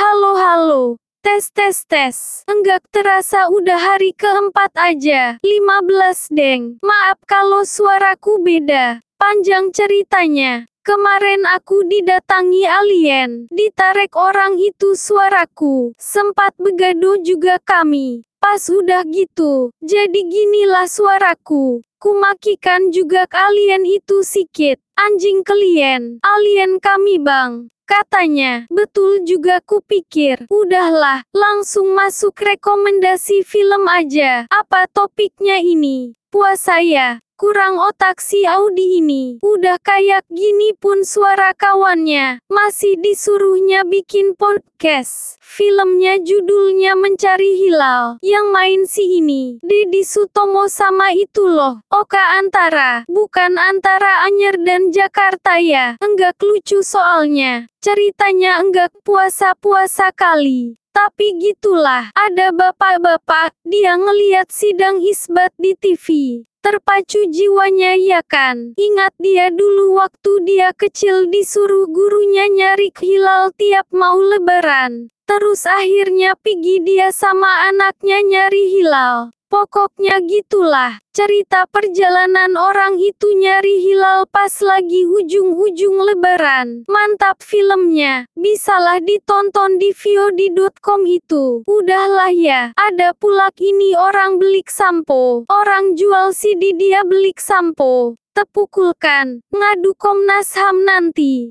Halo halo. Tes tes tes. Enggak terasa udah hari keempat aja. 15 deng. Maaf kalau suaraku beda. Panjang ceritanya. Kemarin aku didatangi alien. Ditarik orang itu suaraku. Sempat begaduh juga kami. Pas udah gitu. Jadi ginilah suaraku. Kumakikan juga alien itu sikit. Anjing klien. Alien kami bang. Katanya, betul juga kupikir. Udahlah, langsung masuk rekomendasi film aja. Apa topiknya ini? Puasa ya. Kurang otak si Audi ini. Udah kayak gini pun suara kawannya. Masih disuruhnya bikin podcast. Filmnya judulnya Mencari Hilal. Yang main si ini. Deddy Sutomo sama itu loh. Oka Antara. Bukan antara Anyer dan Jakarta ya. Enggak lucu soalnya. Ceritanya enggak puasa-puasa kali. Tapi gitulah, ada bapak-bapak, dia ngeliat sidang isbat di TV. Terpacu jiwanya ya kan. Ingat dia dulu waktu dia kecil disuruh gurunya nyari hilal tiap mau lebaran. Terus akhirnya pergi dia sama anaknya nyari hilal. Pokoknya gitulah, cerita perjalanan orang itu nyari hilal pas lagi ujung-ujung lebaran. Mantap filmnya, bisalah ditonton di viodi.com itu. Udahlah ya, ada pula ini orang belik sampo. Orang jual CD dia belik sampo. Tepukulkan, ngadu Komnas HAM nanti.